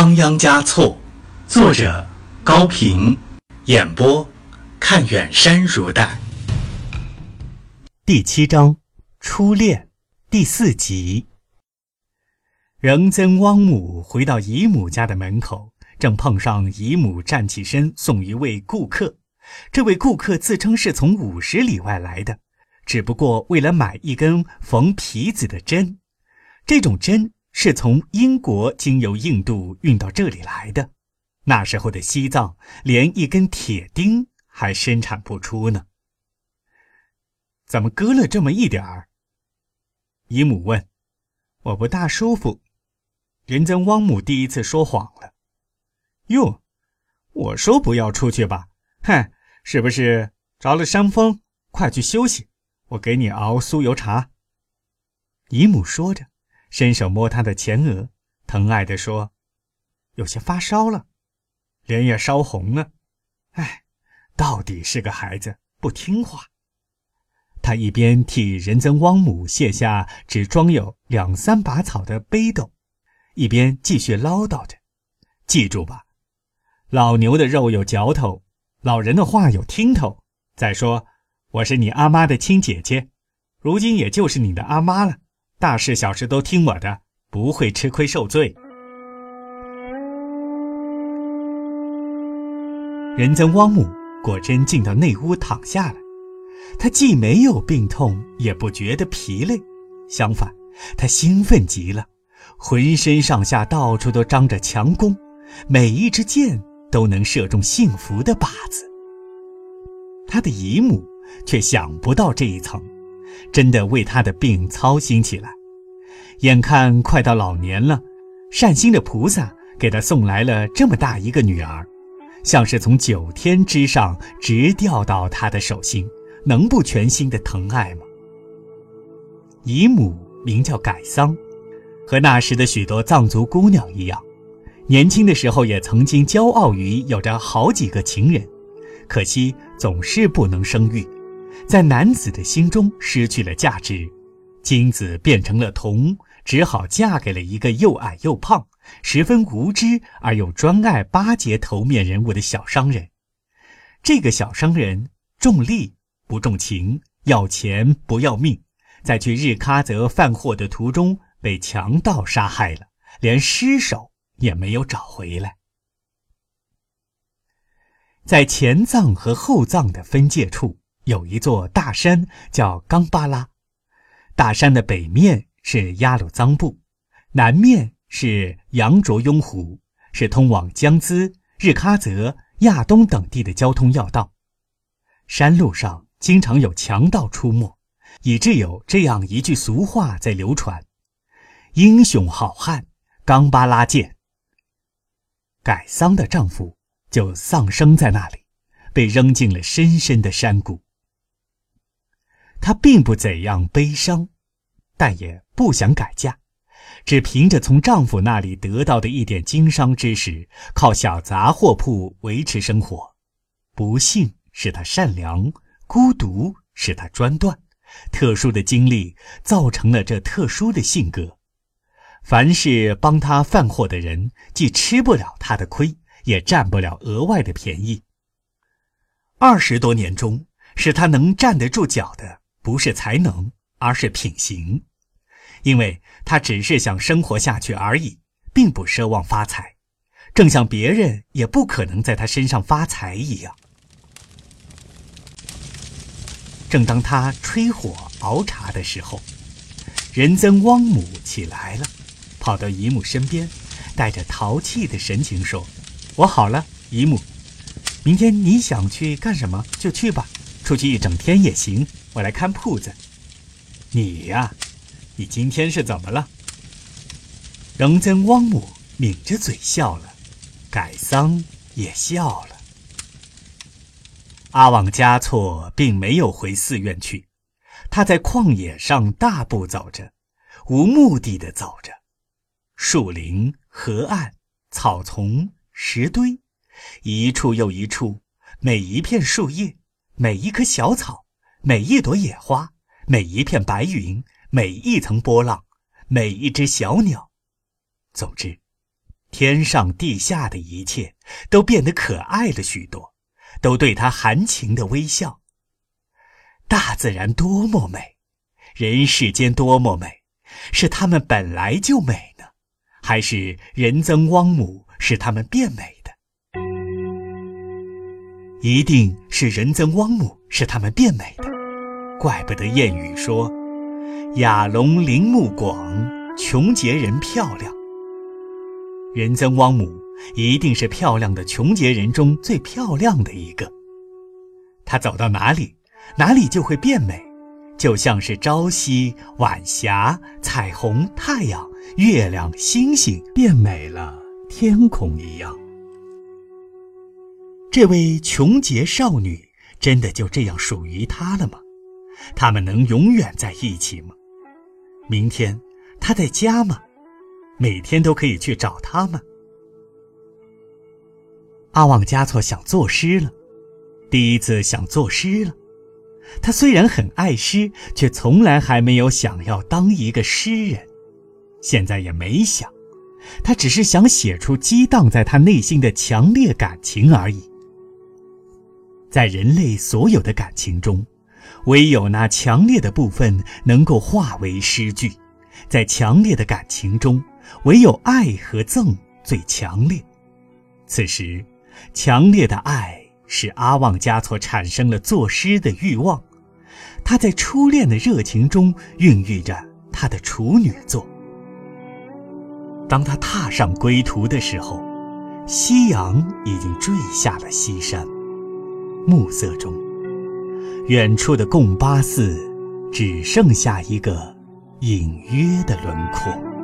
仓央嘉措，作者高平，演播看远山如黛。第七章，初恋，第四集。仁增汪母回到姨母家的门口，正碰上姨母站起身送一位顾客。这位顾客自称是从五十里外来的，只不过为了买一根缝皮子的针。这种针。是从英国经由印度运到这里来的。那时候的西藏连一根铁钉还生产不出呢。怎么割了这么一点儿？姨母问。我不大舒服。仁增汪母第一次说谎了。哟，我说不要出去吧？哼，是不是着了伤风？快去休息，我给你熬酥油茶。姨母说着。伸手摸他的前额，疼爱地说：“有些发烧了，脸也烧红了。哎，到底是个孩子，不听话。”他一边替仁增汪母卸下只装有两三把草的背斗，一边继续唠叨着：“记住吧，老牛的肉有嚼头，老人的话有听头。再说，我是你阿妈的亲姐姐，如今也就是你的阿妈了。”大事小事都听我的，不会吃亏受罪。仁增汪姆果真进到内屋躺下来，他既没有病痛，也不觉得疲累，相反，他兴奋极了，浑身上下到处都张着强弓，每一支箭都能射中幸福的靶子。他的姨母却想不到这一层。真的为他的病操心起来，眼看快到老年了，善心的菩萨给他送来了这么大一个女儿，像是从九天之上直掉到他的手心，能不全心的疼爱吗？姨母名叫改桑，和那时的许多藏族姑娘一样，年轻的时候也曾经骄傲于有着好几个情人，可惜总是不能生育。在男子的心中失去了价值，金子变成了铜，只好嫁给了一个又矮又胖、十分无知而又专爱巴结头面人物的小商人。这个小商人重利不重情，要钱不要命，在去日喀则贩货的途中被强盗杀害了，连尸首也没有找回来。在前藏和后藏的分界处。有一座大山叫冈巴拉，大山的北面是雅鲁藏布，南面是羊卓雍湖，是通往江孜、日喀则、亚东等地的交通要道。山路上经常有强盗出没，以致有这样一句俗话在流传：“英雄好汉冈巴拉见。”改桑的丈夫就丧生在那里，被扔进了深深的山谷。她并不怎样悲伤，但也不想改嫁，只凭着从丈夫那里得到的一点经商知识，靠小杂货铺维持生活。不幸使她善良，孤独使她专断，特殊的经历造成了这特殊的性格。凡是帮她贩货的人，既吃不了她的亏，也占不了额外的便宜。二十多年中，使她能站得住脚的。不是才能，而是品行，因为他只是想生活下去而已，并不奢望发财，正像别人也不可能在他身上发财一样。正当他吹火熬茶的时候，仁增汪母起来了，跑到姨母身边，带着淘气的神情说：“我好了，姨母，明天你想去干什么就去吧，出去一整天也行。”我来看铺子，你呀，你今天是怎么了？仁增汪母抿着嘴笑了，改桑也笑了。阿旺嘉措并没有回寺院去，他在旷野上大步走着，无目的的走着。树林、河岸、草丛、石堆，一处又一处，每一片树叶，每一棵小草。每一朵野花，每一片白云，每一层波浪，每一只小鸟，总之，天上地下的一切都变得可爱了许多，都对他含情的微笑。大自然多么美，人世间多么美，是他们本来就美呢，还是人增汪母使他们变美的？一定是人增汪母使他们变美的，怪不得谚语说：“雅龙鳞目广，穷杰人漂亮。”人增汪母一定是漂亮的穷杰人中最漂亮的一个。她走到哪里，哪里就会变美，就像是朝夕、晚霞、彩虹、太阳、月亮、星星变美了天空一样。这位琼杰少女真的就这样属于他了吗？他们能永远在一起吗？明天他在家吗？每天都可以去找他吗？阿旺加措想作诗了，第一次想作诗了。他虽然很爱诗，却从来还没有想要当一个诗人，现在也没想，他只是想写出激荡在他内心的强烈感情而已。在人类所有的感情中，唯有那强烈的部分能够化为诗句。在强烈的感情中，唯有爱和憎最强烈。此时，强烈的爱使阿旺加措产生了作诗的欲望。他在初恋的热情中孕育着他的处女作。当他踏上归途的时候，夕阳已经坠下了西山。暮色中，远处的贡巴寺只剩下一个隐约的轮廓。